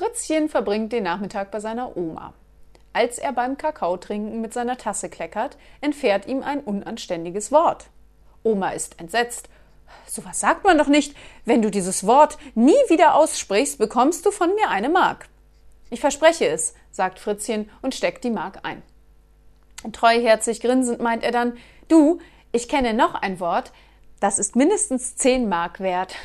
Fritzchen verbringt den Nachmittag bei seiner Oma. Als er beim Kakaotrinken mit seiner Tasse kleckert, entfährt ihm ein unanständiges Wort. Oma ist entsetzt. So was sagt man doch nicht. Wenn du dieses Wort nie wieder aussprichst, bekommst du von mir eine Mark. Ich verspreche es, sagt Fritzchen und steckt die Mark ein. Treuherzig grinsend meint er dann, du, ich kenne noch ein Wort, das ist mindestens zehn Mark wert.